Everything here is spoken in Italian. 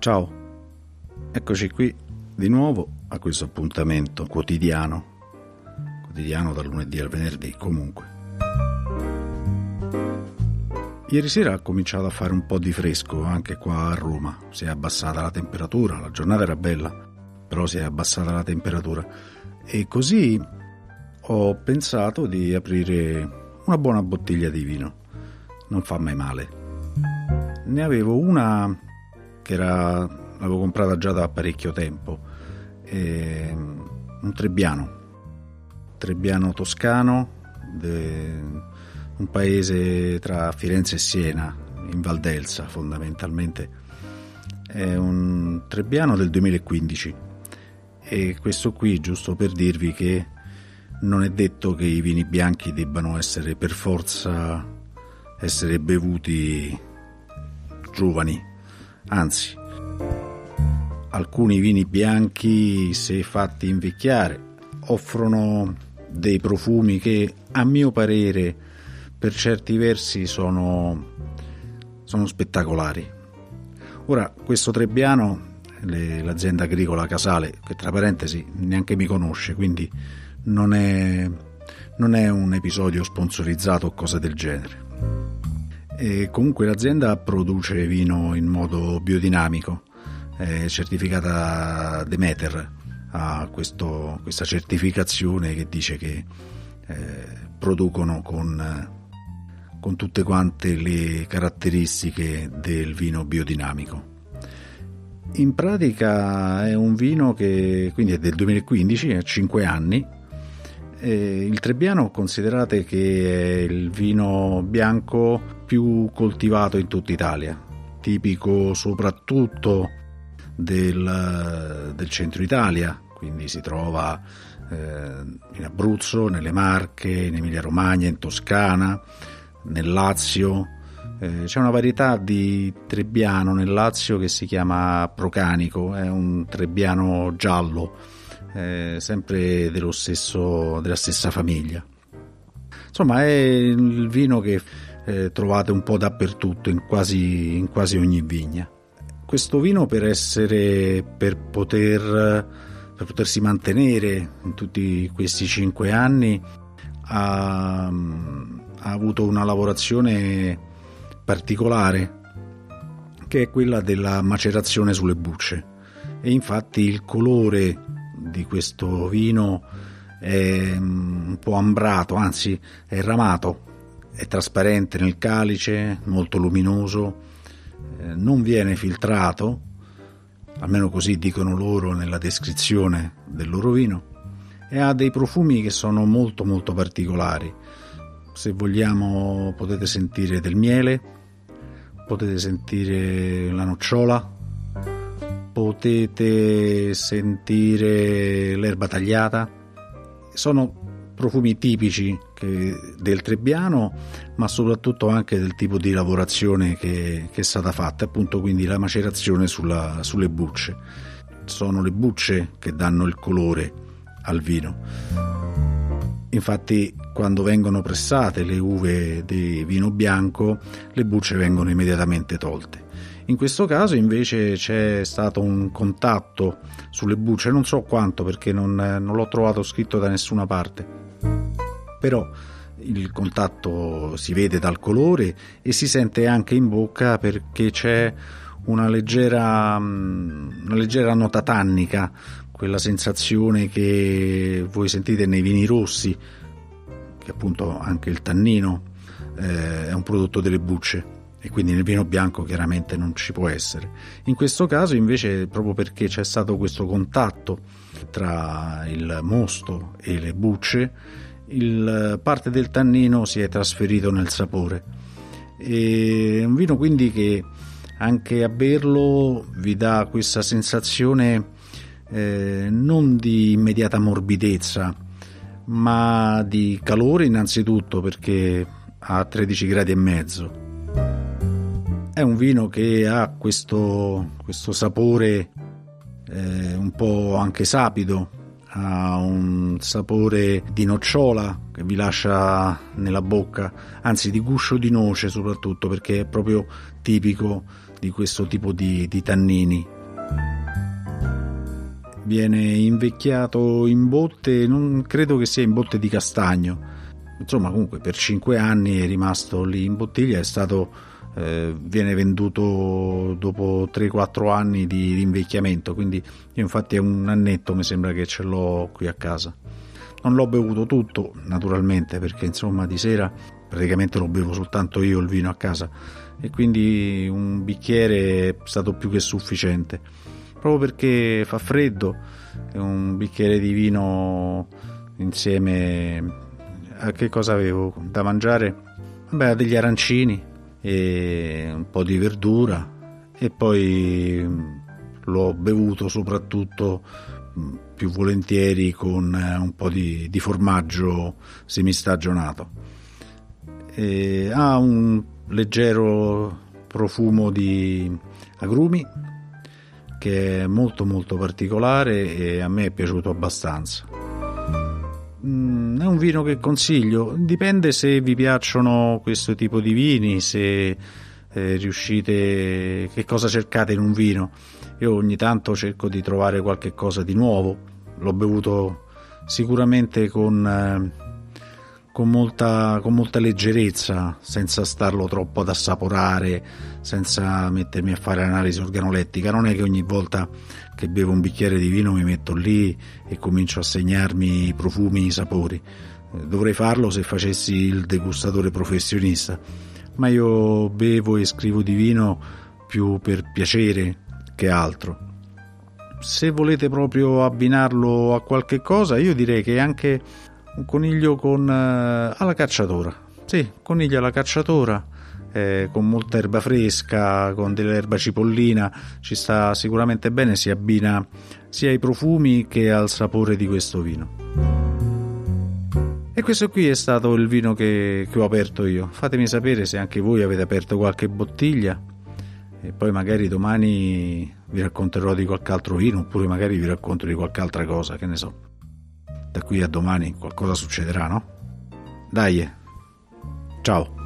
Ciao, eccoci qui di nuovo a questo appuntamento quotidiano, quotidiano dal lunedì al venerdì comunque. Ieri sera ha cominciato a fare un po' di fresco anche qua a Roma, si è abbassata la temperatura, la giornata era bella, però si è abbassata la temperatura. E così ho pensato di aprire una buona bottiglia di vino, non fa mai male. Ne avevo una che era, l'avevo comprata già da parecchio tempo, eh, un Trebbiano, Trebbiano toscano, de, un paese tra Firenze e Siena, in Valdelsa fondamentalmente. È un Trebbiano del 2015 e questo qui giusto per dirvi che non è detto che i vini bianchi debbano essere per forza essere bevuti giovani Anzi, alcuni vini bianchi, se fatti invecchiare, offrono dei profumi che, a mio parere, per certi versi sono, sono spettacolari. Ora, questo Trebbiano, le, l'azienda agricola Casale, che tra parentesi neanche mi conosce, quindi non è, non è un episodio sponsorizzato o cose del genere. E comunque l'azienda produce vino in modo biodinamico, è certificata Demeter, ha questo, questa certificazione che dice che eh, producono con, con tutte quante le caratteristiche del vino biodinamico. In pratica è un vino che quindi è del 2015, ha 5 anni, eh, il Trebbiano considerate che è il vino bianco più coltivato in tutta Italia, tipico soprattutto del, del centro Italia, quindi si trova eh, in Abruzzo, nelle Marche, in Emilia Romagna, in Toscana, nel Lazio. Eh, c'è una varietà di Trebbiano nel Lazio che si chiama Procanico, è un Trebbiano giallo eh, sempre stesso, della stessa famiglia. Insomma, è il vino che eh, trovate un po' dappertutto, in quasi, in quasi ogni vigna. Questo vino per essere, per poter, per potersi mantenere in tutti questi cinque anni ha, ha avuto una lavorazione particolare che è quella della macerazione sulle bucce e infatti il colore di questo vino è mm, un po' ambrato, anzi è ramato, è trasparente nel calice, molto luminoso, eh, non viene filtrato, almeno così dicono loro nella descrizione del loro vino, e ha dei profumi che sono molto molto particolari. Se vogliamo potete sentire del miele, potete sentire la nocciola, potete sentire l'erba tagliata. Sono profumi tipici del Trebbiano, ma soprattutto anche del tipo di lavorazione che, che è stata fatta, appunto quindi la macerazione sulla, sulle bucce. Sono le bucce che danno il colore al vino. Infatti quando vengono pressate le uve di vino bianco, le bucce vengono immediatamente tolte. In questo caso invece c'è stato un contatto sulle bucce, non so quanto perché non, non l'ho trovato scritto da nessuna parte, però il contatto si vede dal colore e si sente anche in bocca perché c'è una leggera, una leggera nota tannica, quella sensazione che voi sentite nei vini rossi, che appunto anche il tannino eh, è un prodotto delle bucce e quindi nel vino bianco chiaramente non ci può essere. In questo caso invece proprio perché c'è stato questo contatto tra il mosto e le bucce, il, parte del tannino si è trasferito nel sapore. È un vino quindi che anche a berlo vi dà questa sensazione eh, non di immediata morbidezza, ma di calore innanzitutto perché a 13 gradi e mezzo è un vino che ha questo, questo sapore eh, un po' anche sapido, ha un sapore di nocciola che vi lascia nella bocca, anzi di guscio di noce soprattutto perché è proprio tipico di questo tipo di, di tannini. Viene invecchiato in botte, non credo che sia in botte di castagno. Insomma, comunque per 5 anni è rimasto lì in bottiglia, è stato eh, viene venduto dopo 3-4 anni di, di, invecchiamento, quindi io infatti è un annetto mi sembra che ce l'ho qui a casa. Non l'ho bevuto tutto, naturalmente, perché insomma di sera praticamente lo bevo soltanto io il vino a casa e quindi un bicchiere è stato più che sufficiente. Proprio perché fa freddo, un bicchiere di vino insieme a che cosa avevo da mangiare? Vabbè, degli arancini, e un po' di verdura e poi mm, l'ho bevuto soprattutto mm, più volentieri con eh, un po' di, di formaggio semistagionato. E ha un leggero profumo di agrumi che è molto molto particolare e a me è piaciuto abbastanza. Un vino che consiglio, dipende se vi piacciono questo tipo di vini, se eh, riuscite, che cosa cercate in un vino. Io ogni tanto cerco di trovare qualche cosa di nuovo, l'ho bevuto sicuramente con... Con molta, con molta, leggerezza, senza starlo troppo ad assaporare, senza mettermi a fare analisi organolettica. Non è che ogni volta che bevo un bicchiere di vino mi metto lì e comincio a segnarmi i profumi, i sapori. Dovrei farlo se facessi il degustatore professionista, ma io bevo e scrivo di vino più per piacere che altro. Se volete proprio abbinarlo a qualche cosa, io direi che anche un coniglio con, eh, alla cacciatora. Sì, coniglio alla cacciatora, eh, con molta erba fresca, con dell'erba cipollina, ci sta sicuramente bene, si abbina sia ai profumi che al sapore di questo vino. E questo qui è stato il vino che, che ho aperto io. Fatemi sapere se anche voi avete aperto qualche bottiglia e poi magari domani vi racconterò di qualche altro vino oppure magari vi racconto di qualche altra cosa, che ne so da qui a domani qualcosa succederà, no? Dai, ciao.